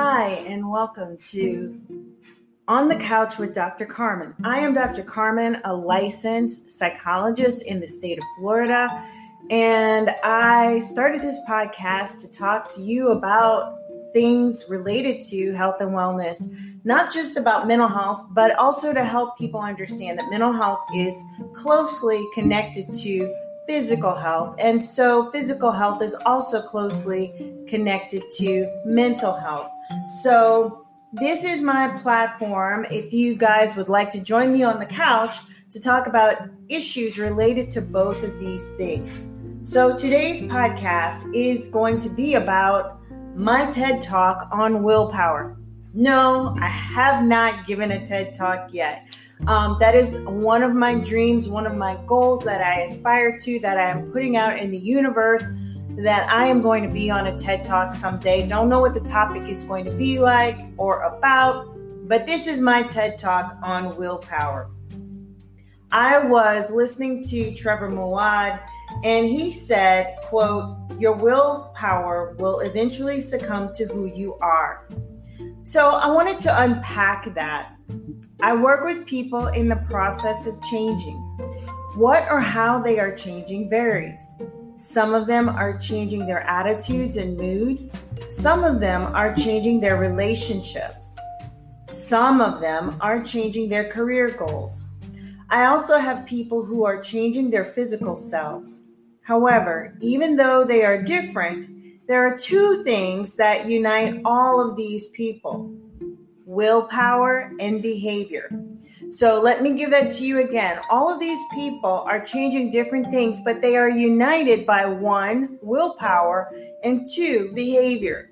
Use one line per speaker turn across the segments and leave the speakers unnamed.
Hi, and welcome to On the Couch with Dr. Carmen. I am Dr. Carmen, a licensed psychologist in the state of Florida, and I started this podcast to talk to you about things related to health and wellness, not just about mental health, but also to help people understand that mental health is closely connected to physical health. And so, physical health is also closely connected to mental health. So, this is my platform. If you guys would like to join me on the couch to talk about issues related to both of these things. So, today's podcast is going to be about my TED Talk on willpower. No, I have not given a TED Talk yet. Um, that is one of my dreams, one of my goals that I aspire to, that I am putting out in the universe that I am going to be on a TED Talk someday. Don't know what the topic is going to be like or about, but this is my TED Talk on willpower. I was listening to Trevor Moawad and he said, quote, your willpower will eventually succumb to who you are. So I wanted to unpack that. I work with people in the process of changing. What or how they are changing varies. Some of them are changing their attitudes and mood. Some of them are changing their relationships. Some of them are changing their career goals. I also have people who are changing their physical selves. However, even though they are different, there are two things that unite all of these people willpower and behavior. So let me give that to you again. All of these people are changing different things, but they are united by one, willpower, and two, behavior.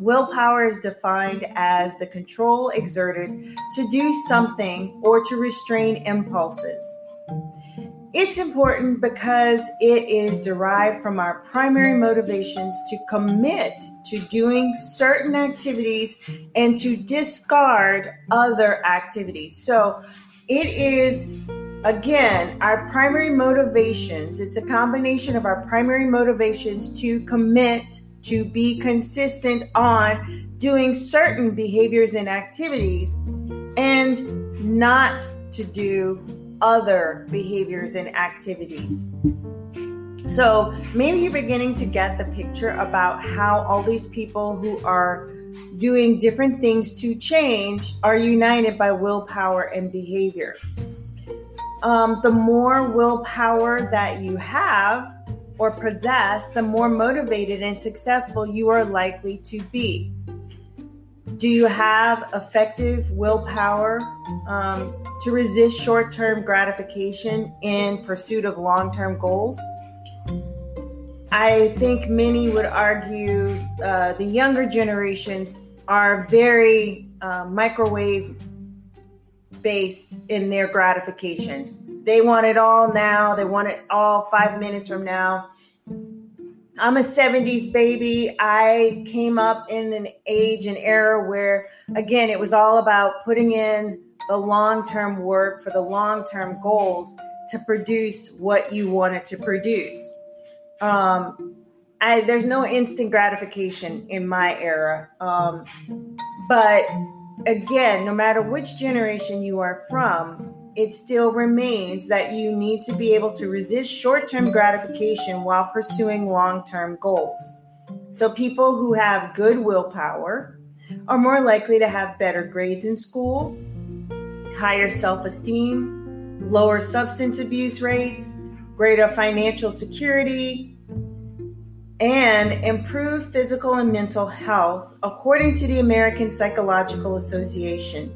Willpower is defined as the control exerted to do something or to restrain impulses. It's important because it is derived from our primary motivations to commit to doing certain activities and to discard other activities. So it is, again, our primary motivations. It's a combination of our primary motivations to commit, to be consistent on doing certain behaviors and activities, and not to do other behaviors and activities. So maybe you're beginning to get the picture about how all these people who are doing different things to change are united by willpower and behavior. Um, the more willpower that you have or possess, the more motivated and successful you are likely to be. Do you have effective willpower um, to resist short term gratification in pursuit of long term goals? I think many would argue uh, the younger generations are very uh, microwave based in their gratifications. They want it all now, they want it all five minutes from now. I'm a 70s baby. I came up in an age and era where, again, it was all about putting in the long term work for the long term goals to produce what you wanted to produce. Um, I, there's no instant gratification in my era. Um, but again, no matter which generation you are from, it still remains that you need to be able to resist short term gratification while pursuing long term goals. So, people who have good willpower are more likely to have better grades in school, higher self esteem, lower substance abuse rates, greater financial security, and improved physical and mental health, according to the American Psychological Association.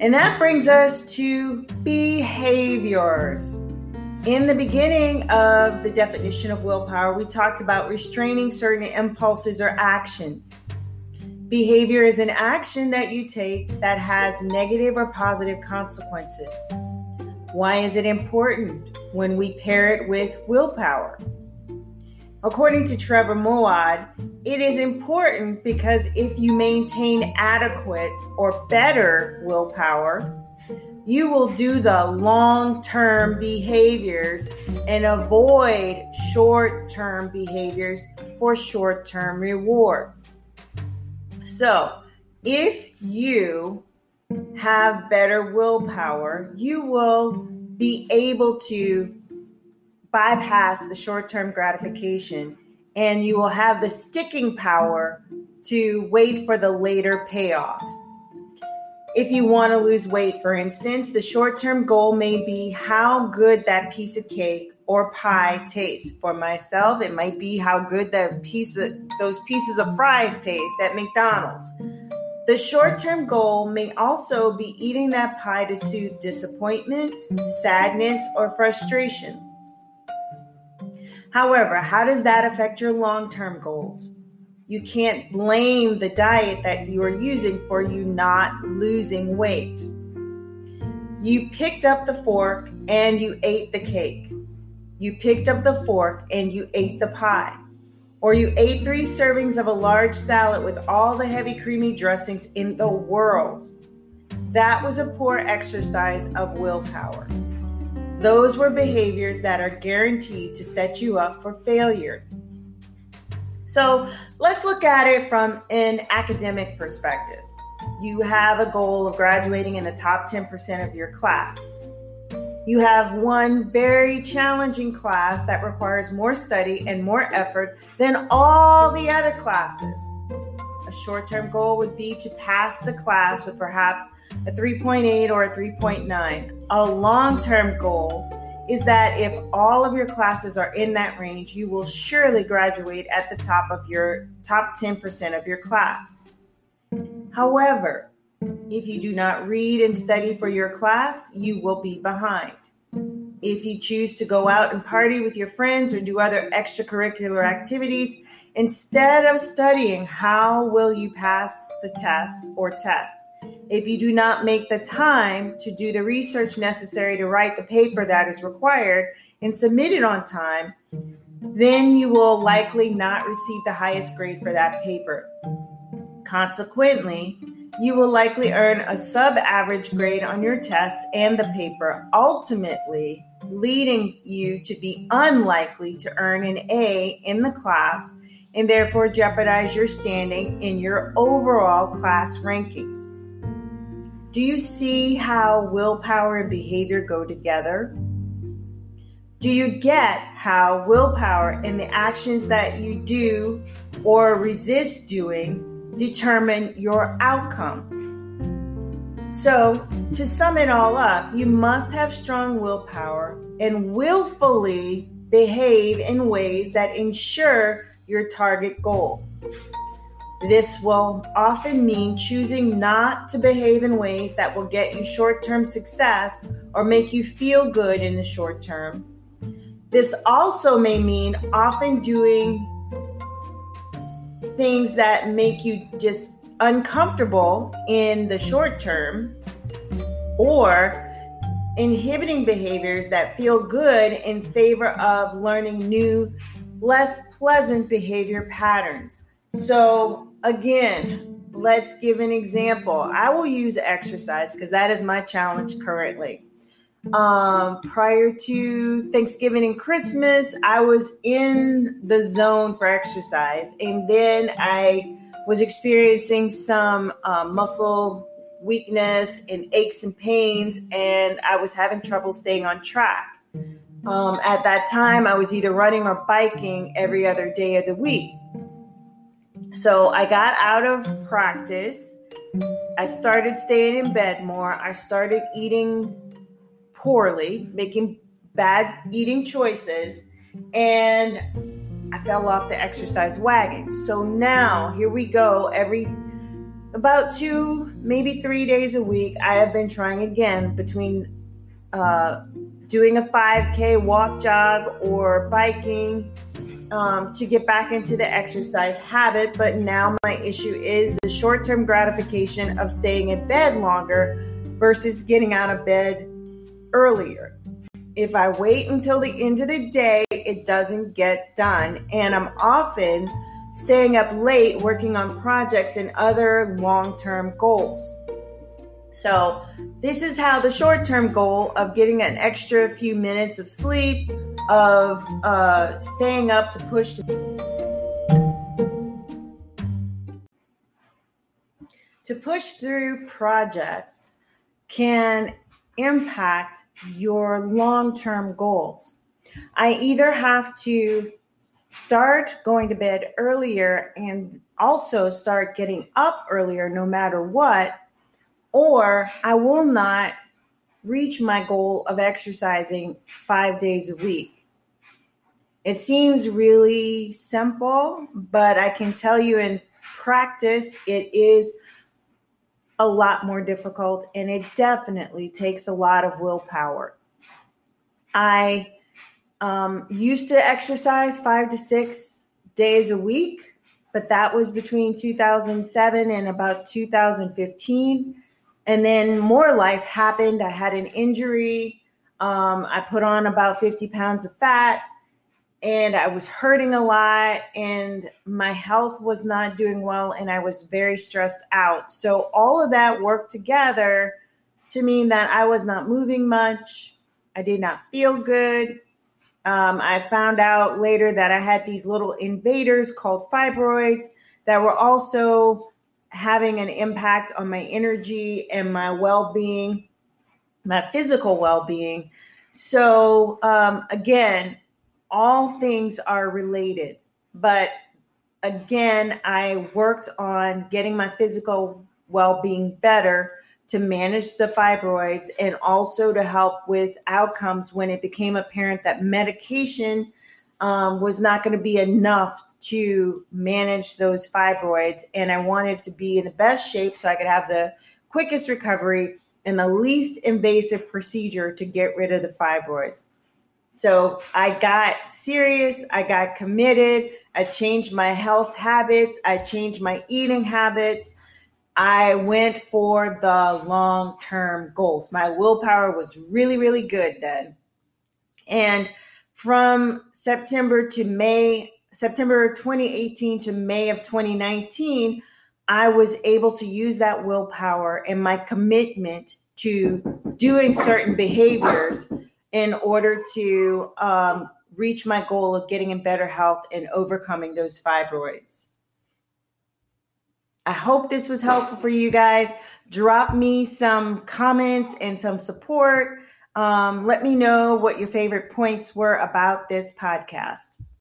And that brings us to behaviors. In the beginning of the definition of willpower, we talked about restraining certain impulses or actions. Behavior is an action that you take that has negative or positive consequences. Why is it important when we pair it with willpower? According to Trevor Moawad, it is important because if you maintain adequate or better willpower, you will do the long term behaviors and avoid short term behaviors for short term rewards. So, if you have better willpower, you will be able to bypass the short term gratification and you will have the sticking power to wait for the later payoff. If you want to lose weight, for instance, the short term goal may be how good that piece of cake or pie taste. For myself, it might be how good that piece of those pieces of fries taste at McDonald's. The short term goal may also be eating that pie to soothe disappointment, sadness, or frustration. However, how does that affect your long term goals? You can't blame the diet that you are using for you not losing weight. You picked up the fork and you ate the cake. You picked up the fork and you ate the pie. Or you ate three servings of a large salad with all the heavy, creamy dressings in the world. That was a poor exercise of willpower. Those were behaviors that are guaranteed to set you up for failure. So let's look at it from an academic perspective. You have a goal of graduating in the top 10% of your class. You have one very challenging class that requires more study and more effort than all the other classes. A short term goal would be to pass the class with perhaps a 3.8 or a 3.9. A long term goal is that if all of your classes are in that range, you will surely graduate at the top of your top 10% of your class. However, if you do not read and study for your class, you will be behind. If you choose to go out and party with your friends or do other extracurricular activities, instead of studying, how will you pass the test or test? If you do not make the time to do the research necessary to write the paper that is required and submit it on time, then you will likely not receive the highest grade for that paper. Consequently, you will likely earn a sub average grade on your test and the paper, ultimately leading you to be unlikely to earn an A in the class and therefore jeopardize your standing in your overall class rankings. Do you see how willpower and behavior go together? Do you get how willpower and the actions that you do or resist doing determine your outcome. So, to sum it all up, you must have strong willpower and willfully behave in ways that ensure your target goal. This will often mean choosing not to behave in ways that will get you short term success or make you feel good in the short term. This also may mean often doing things that make you just uncomfortable in the short term or inhibiting behaviors that feel good in favor of learning new, less pleasant behavior patterns. So, again, let's give an example. I will use exercise because that is my challenge currently um, prior to Thanksgiving and Christmas, I was in the zone for exercise. And then I was experiencing some um, muscle weakness and aches and pains, and I was having trouble staying on track. Um, at that time, I was either running or biking every other day of the week. So I got out of practice. I started staying in bed more. I started eating poorly, making bad eating choices, and I fell off the exercise wagon. So now here we go. Every about two, maybe three days a week, I have been trying again between uh, doing a 5K walk, jog, or biking um, to get back into the exercise habit. But now my issue is the short term gratification of staying in bed longer versus getting out of bed earlier. If I wait until the end of the day, it doesn't get done. And I'm often staying up late working on projects and other long term goals. So, this is how the short term goal of getting an extra few minutes of sleep, of uh, staying up to push. To push through projects can impact your long term goals. I either have to start going to bed earlier and also start getting up earlier no matter what, or I will not reach my goal of exercising five days a week. It seems really simple, but I can tell you in practice, it is a lot more difficult and it definitely takes a lot of willpower. I um, used to exercise five to six days a week, but that was between 2007 and about 2015. And then more life happened. I had an injury. Um, I put on about 50 pounds of fat and I was hurting a lot and my health was not doing well and I was very stressed out. So all of that worked together to mean that I was not moving much. I did not feel good. Um, I found out later that I had these little invaders called fibroids that were also having an impact on my energy and my well being, my physical well being. So, um, again, all things are related. But again, I worked on getting my physical well being better to manage the fibroids and also to help with outcomes when it became apparent that medication um, was not going to be enough to manage those fibroids. And I wanted to be in the best shape so I could have the quickest recovery and the least invasive procedure to get rid of the fibroids. So I got serious, I got committed, I changed my health habits, I changed my eating habits. I went for the long term goals. My willpower was really, really good then. And from September to May, September 2018 to May of 2019, I was able to use that willpower and my commitment to doing certain behaviors in order to um, reach my goal of getting in better health and overcoming those fibroids. I hope this was helpful for you guys. Drop me some comments and some support. Um, let me know what your favorite points were about this podcast.